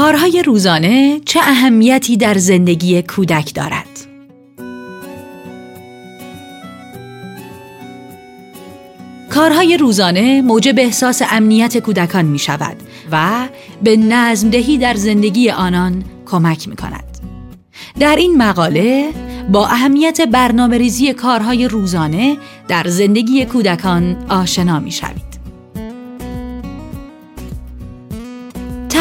کارهای روزانه چه اهمیتی در زندگی کودک دارد؟ کارهای روزانه موجب احساس امنیت کودکان می شود و به نظمدهی در زندگی آنان کمک می کند. در این مقاله با اهمیت برنامه ریزی کارهای روزانه در زندگی کودکان آشنا می شوید.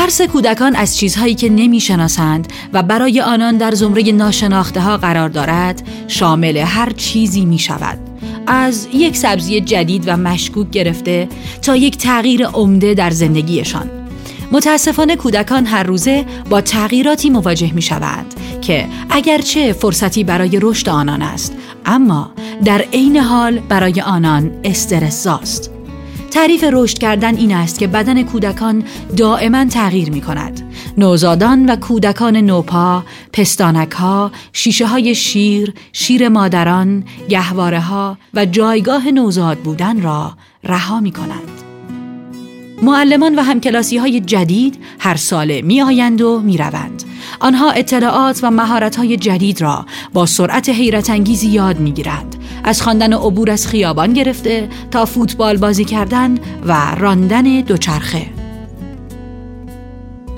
ترس کودکان از چیزهایی که نمی‌شناسند و برای آنان در زمره ناشناخته ها قرار دارد شامل هر چیزی می شود. از یک سبزی جدید و مشکوک گرفته تا یک تغییر عمده در زندگیشان. متاسفانه کودکان هر روزه با تغییراتی مواجه می شوند که اگرچه فرصتی برای رشد آنان است اما در عین حال برای آنان استرساست. تعریف رشد کردن این است که بدن کودکان دائما تغییر می کند. نوزادان و کودکان نوپا، پستانک ها، شیشه های شیر، شیر مادران، گهواره ها و جایگاه نوزاد بودن را رها می کنند. معلمان و همکلاسی های جدید هر ساله می آیند و می روند. آنها اطلاعات و مهارت های جدید را با سرعت حیرت انگیزی یاد می گیرند. از خواندن عبور از خیابان گرفته تا فوتبال بازی کردن و راندن دوچرخه.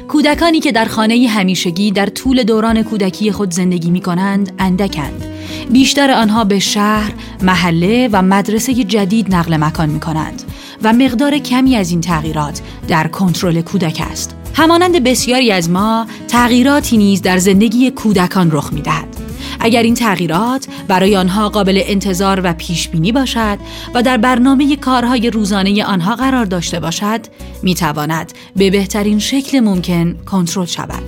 کودکانی که در خانه همیشگی در طول دوران کودکی خود زندگی می کنند اندکند. بیشتر آنها به شهر، محله و مدرسه جدید نقل مکان می کنند و مقدار کمی از این تغییرات در کنترل کودک است. همانند بسیاری از ما تغییراتی نیز در زندگی کودکان رخ می دهد. اگر این تغییرات برای آنها قابل انتظار و پیش بینی باشد و در برنامه کارهای روزانه آنها قرار داشته باشد می تواند به بهترین شکل ممکن کنترل شود.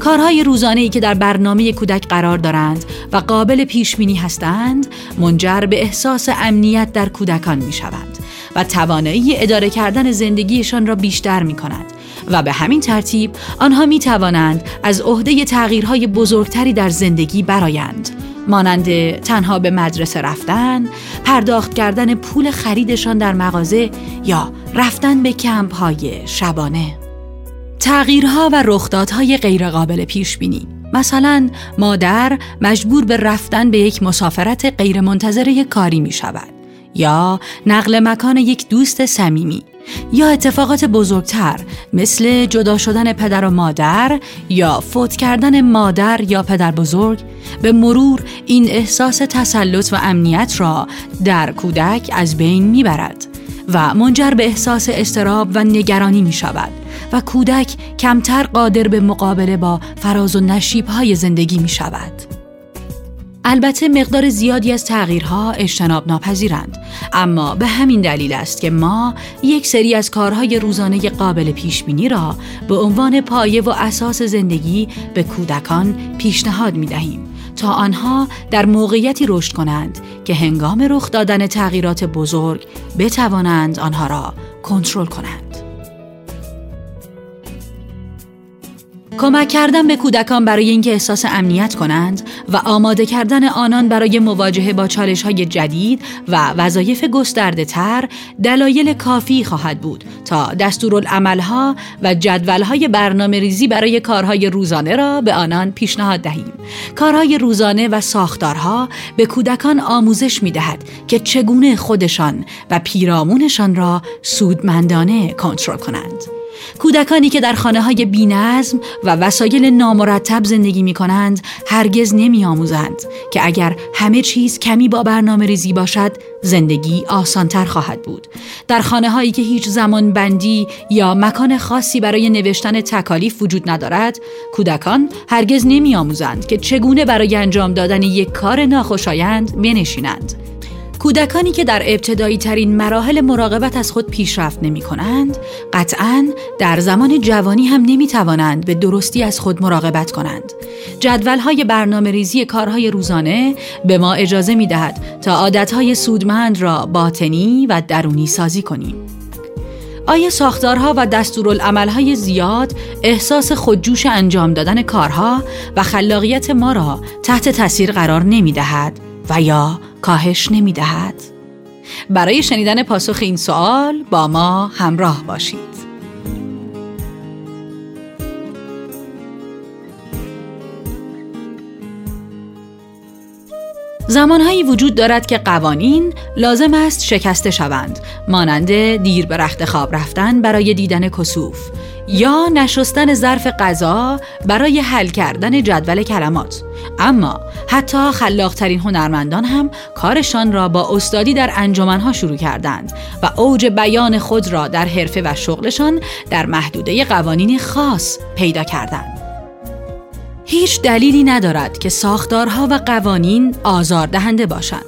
کارهای روزانه ای که در برنامه کودک قرار دارند و قابل پیش بینی هستند منجر به احساس امنیت در کودکان می شوند و توانایی اداره کردن زندگیشان را بیشتر می کند و به همین ترتیب آنها می توانند از عهده تغییرهای بزرگتری در زندگی برایند. مانند تنها به مدرسه رفتن، پرداخت کردن پول خریدشان در مغازه یا رفتن به کمپ های شبانه. تغییرها و رخدادهای غیرقابل پیش بینی مثلا مادر مجبور به رفتن به یک مسافرت غیرمنتظره کاری می شود یا نقل مکان یک دوست صمیمی. یا اتفاقات بزرگتر مثل جدا شدن پدر و مادر یا فوت کردن مادر یا پدر بزرگ به مرور این احساس تسلط و امنیت را در کودک از بین می‌برد و منجر به احساس استراب و نگرانی می شود و کودک کمتر قادر به مقابله با فراز و نشیب های زندگی می شود. البته مقدار زیادی از تغییرها اجتناب ناپذیرند اما به همین دلیل است که ما یک سری از کارهای روزانه قابل پیش بینی را به عنوان پایه و اساس زندگی به کودکان پیشنهاد می دهیم تا آنها در موقعیتی رشد کنند که هنگام رخ دادن تغییرات بزرگ بتوانند آنها را کنترل کنند. کمک کردن به کودکان برای اینکه احساس امنیت کنند و آماده کردن آنان برای مواجهه با چالش های جدید و وظایف گسترده تر دلایل کافی خواهد بود تا دستورالعملها و جدولهای برنامه ریزی برای کارهای روزانه را به آنان پیشنهاد دهیم. کارهای روزانه و ساختارها به کودکان آموزش می دهد که چگونه خودشان و پیرامونشان را سودمندانه کنترل کنند. کودکانی که در خانه های بینظم و وسایل نامرتب زندگی می کنند هرگز نمی آموزند که اگر همه چیز کمی با برنامه ریزی باشد زندگی آسانتر خواهد بود. در خانه هایی که هیچ زمان بندی یا مکان خاصی برای نوشتن تکالیف وجود ندارد کودکان هرگز نمی آموزند که چگونه برای انجام دادن یک کار ناخوشایند بنشینند. کودکانی که در ابتدایی ترین مراحل مراقبت از خود پیشرفت نمی کنند، قطعا در زمان جوانی هم نمی توانند به درستی از خود مراقبت کنند. جدول های برنامه ریزی کارهای روزانه به ما اجازه می دهد تا عادتهای سودمند را باطنی و درونی سازی کنیم. آیا ساختارها و دستورالعملهای زیاد احساس خودجوش انجام دادن کارها و خلاقیت ما را تحت تاثیر قرار نمی دهد و یا کاهش نمی دهد؟ برای شنیدن پاسخ این سوال با ما همراه باشید. زمانهایی وجود دارد که قوانین لازم است شکسته شوند مانند دیر به رخت خواب رفتن برای دیدن کسوف یا نشستن ظرف غذا برای حل کردن جدول کلمات اما حتی خلاقترین هنرمندان هم کارشان را با استادی در انجمنها شروع کردند و اوج بیان خود را در حرفه و شغلشان در محدوده قوانین خاص پیدا کردند هیچ دلیلی ندارد که ساختارها و قوانین آزاردهنده باشند.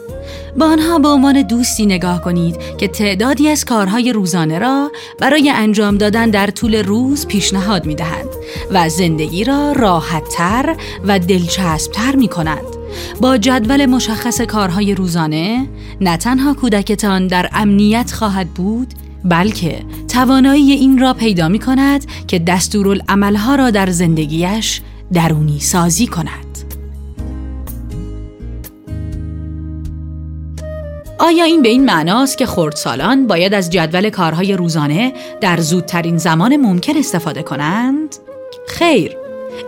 با آنها به عنوان دوستی نگاه کنید که تعدادی از کارهای روزانه را برای انجام دادن در طول روز پیشنهاد می دهند و زندگی را راحتتر و دلچسبتر می کنند. با جدول مشخص کارهای روزانه نه تنها کودکتان در امنیت خواهد بود بلکه توانایی این را پیدا می کند که دستورالعملها را در زندگیش درونی سازی کند. آیا این به این معناست که خردسالان باید از جدول کارهای روزانه در زودترین زمان ممکن استفاده کنند؟ خیر،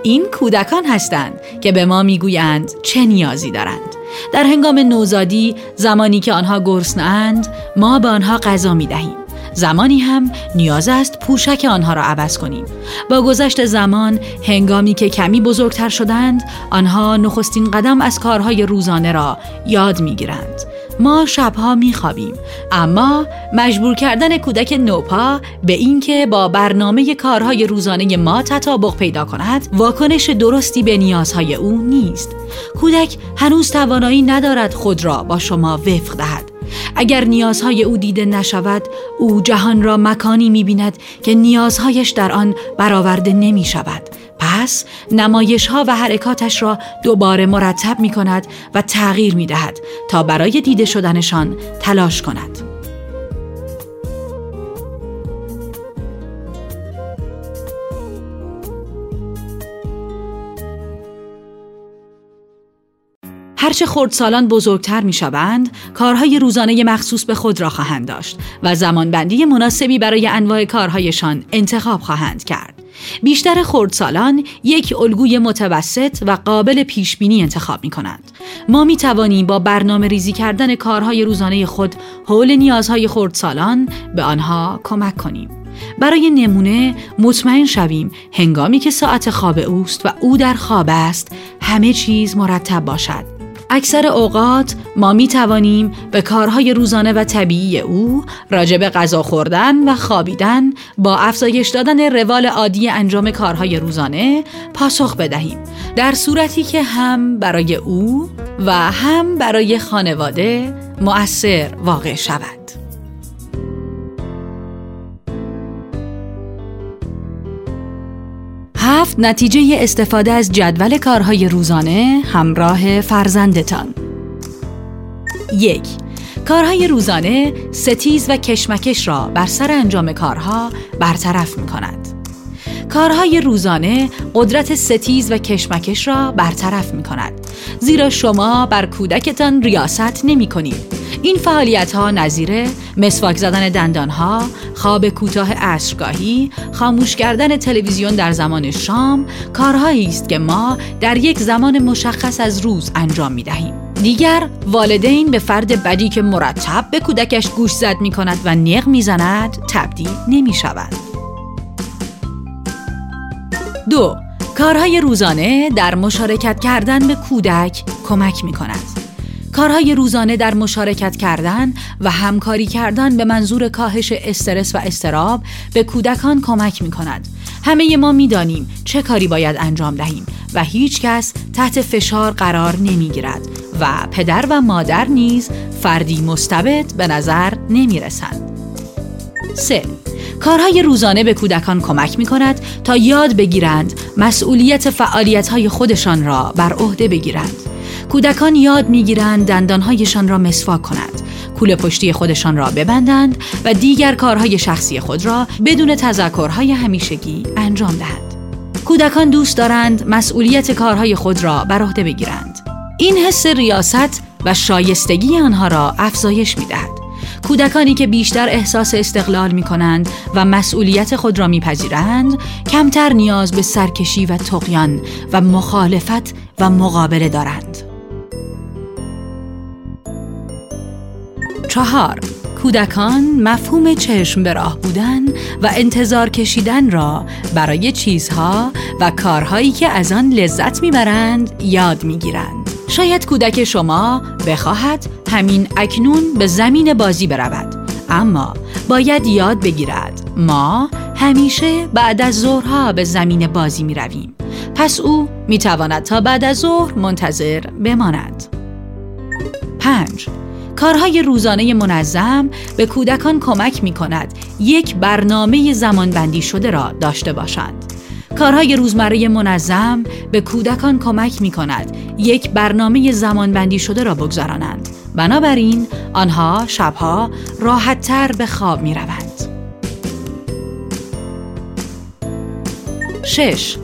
این کودکان هستند که به ما می‌گویند چه نیازی دارند. در هنگام نوزادی زمانی که آنها گرسنه‌اند ما به آنها غذا می دهیم. زمانی هم نیاز است پوشک آنها را عوض کنیم با گذشت زمان هنگامی که کمی بزرگتر شدند آنها نخستین قدم از کارهای روزانه را یاد می‌گیرند ما شبها میخوابیم. اما مجبور کردن کودک نوپا به اینکه با برنامه کارهای روزانه ما تطابق پیدا کند واکنش درستی به نیازهای او نیست. کودک هنوز توانایی ندارد خود را با شما وفق دهد. اگر نیازهای او دیده نشود او جهان را مکانی می بیند که نیازهایش در آن برآورده نمی شود پس نمایش ها و حرکاتش را دوباره مرتب می کند و تغییر می دهد تا برای دیده شدنشان تلاش کند هرچه خردسالان بزرگتر می شوند، کارهای روزانه مخصوص به خود را خواهند داشت و زمانبندی مناسبی برای انواع کارهایشان انتخاب خواهند کرد. بیشتر خردسالان یک الگوی متوسط و قابل پیش بینی انتخاب می کنند. ما می توانیم با برنامه ریزی کردن کارهای روزانه خود حول نیازهای خردسالان به آنها کمک کنیم. برای نمونه مطمئن شویم هنگامی که ساعت خواب اوست و او در خواب است همه چیز مرتب باشد اکثر اوقات ما می توانیم به کارهای روزانه و طبیعی او راجع به غذا خوردن و خوابیدن با افزایش دادن روال عادی انجام کارهای روزانه پاسخ بدهیم. در صورتی که هم برای او و هم برای خانواده مؤثر واقع شود. هفت نتیجه استفاده از جدول کارهای روزانه همراه فرزندتان یک کارهای روزانه ستیز و کشمکش را بر سر انجام کارها برطرف می کند. کارهای روزانه قدرت ستیز و کشمکش را برطرف می کند. زیرا شما بر کودکتان ریاست نمی کنید. این فعالیت ها نظیر مسواک زدن دندان ها، خواب کوتاه عصرگاهی، خاموش کردن تلویزیون در زمان شام، کارهایی است که ما در یک زمان مشخص از روز انجام می دهیم. دیگر والدین به فرد بدی که مرتب به کودکش گوش زد می کند و نق می زند تبدیل نمی شود. دو کارهای روزانه در مشارکت کردن به کودک کمک می کند. کارهای روزانه در مشارکت کردن و همکاری کردن به منظور کاهش استرس و استراب به کودکان کمک می کند. همه ما می دانیم چه کاری باید انجام دهیم و هیچ کس تحت فشار قرار نمی گیرد و پدر و مادر نیز فردی مستبد به نظر نمی رسند. 3. کارهای روزانه به کودکان کمک می کند تا یاد بگیرند مسئولیت فعالیت های خودشان را بر عهده بگیرند. کودکان یاد می‌گیرند دندانهایشان را مسواک کنند کوله پشتی خودشان را ببندند و دیگر کارهای شخصی خود را بدون تذکرهای همیشگی انجام دهند کودکان دوست دارند مسئولیت کارهای خود را بر عهده بگیرند این حس ریاست و شایستگی آنها را افزایش می دهد. کودکانی که بیشتر احساس استقلال می کنند و مسئولیت خود را میپذیرند کمتر نیاز به سرکشی و تقیان و مخالفت و مقابله دارند. چهار کودکان مفهوم چشم به راه بودن و انتظار کشیدن را برای چیزها و کارهایی که از آن لذت می‌برند یاد می‌گیرند. شاید کودک شما بخواهد همین اکنون به زمین بازی برود اما باید یاد بگیرد ما همیشه بعد از ظهرها به زمین بازی می رویم پس او می تواند تا بعد از ظهر منتظر بماند 5. کارهای روزانه منظم به کودکان کمک می کند یک برنامه زمانبندی شده را داشته باشند. کارهای روزمره منظم به کودکان کمک می کند یک برنامه زمانبندی شده را بگذرانند. بنابراین آنها شبها راحتتر به خواب می روند. 6.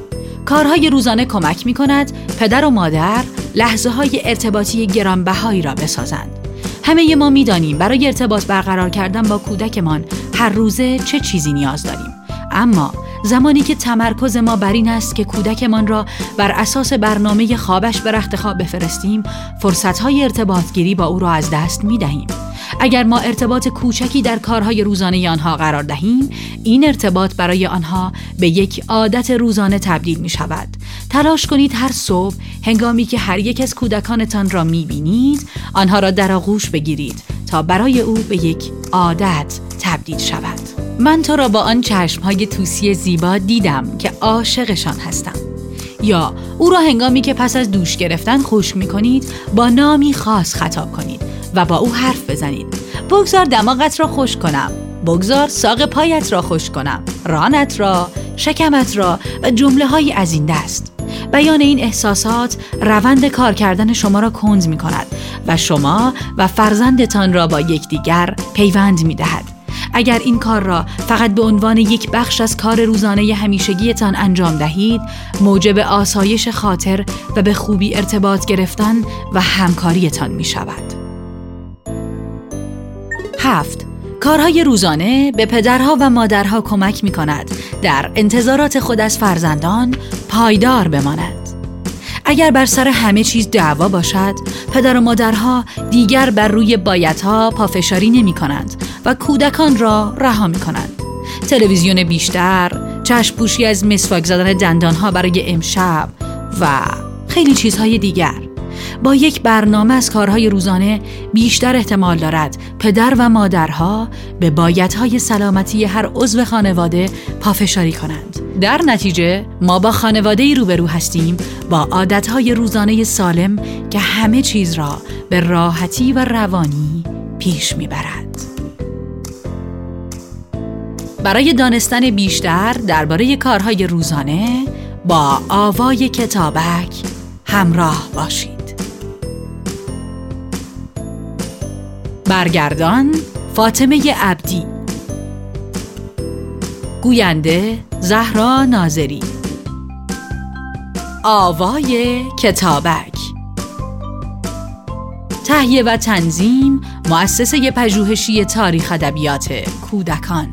کارهای روزانه کمک می کند پدر و مادر لحظه های ارتباطی گرانبهایی را بسازند. همه ما می‌دانیم برای ارتباط برقرار کردن با کودکمان هر روزه چه چیزی نیاز داریم اما زمانی که تمرکز ما بر این است که کودکمان را بر اساس برنامه خوابش به رخت خواب بفرستیم فرصتهای ارتباطگیری با او را از دست می دهیم. اگر ما ارتباط کوچکی در کارهای روزانه آنها قرار دهیم این ارتباط برای آنها به یک عادت روزانه تبدیل می شود. تلاش کنید هر صبح هنگامی که هر یک از کودکانتان را می بینید آنها را در آغوش بگیرید تا برای او به یک عادت تبدیل شود. من تو را با آن چشم های توسی زیبا دیدم که عاشقشان هستم. یا او را هنگامی که پس از دوش گرفتن خشک می کنید با نامی خاص خطاب کنید. و با او حرف بزنید بگذار دماغت را خوش کنم بگذار ساق پایت را خوش کنم رانت را شکمت را و جمله های از این دست بیان این احساسات روند کار کردن شما را کند می کند و شما و فرزندتان را با یکدیگر پیوند می دهد. اگر این کار را فقط به عنوان یک بخش از کار روزانه همیشگیتان انجام دهید موجب آسایش خاطر و به خوبی ارتباط گرفتن و همکاریتان می شود. هفت کارهای روزانه به پدرها و مادرها کمک می کند در انتظارات خود از فرزندان پایدار بماند. اگر بر سر همه چیز دعوا باشد، پدر و مادرها دیگر بر روی بایدها پافشاری نمی کنند و کودکان را رها می کنند. تلویزیون بیشتر، چشم از مسواک زدن دندانها برای امشب و خیلی چیزهای دیگر. با یک برنامه از کارهای روزانه بیشتر احتمال دارد پدر و مادرها به بایدهای سلامتی هر عضو خانواده پافشاری کنند. در نتیجه ما با خانواده روبرو هستیم با عادتهای روزانه سالم که همه چیز را به راحتی و روانی پیش می‌برد. برای دانستن بیشتر درباره کارهای روزانه با آوای کتابک همراه باشید. برگردان فاطمه عبدی. گوینده زهرا ناظری. آوای کتابک. تهیه و تنظیم مؤسسه پژوهشی تاریخ ادبیات کودکان.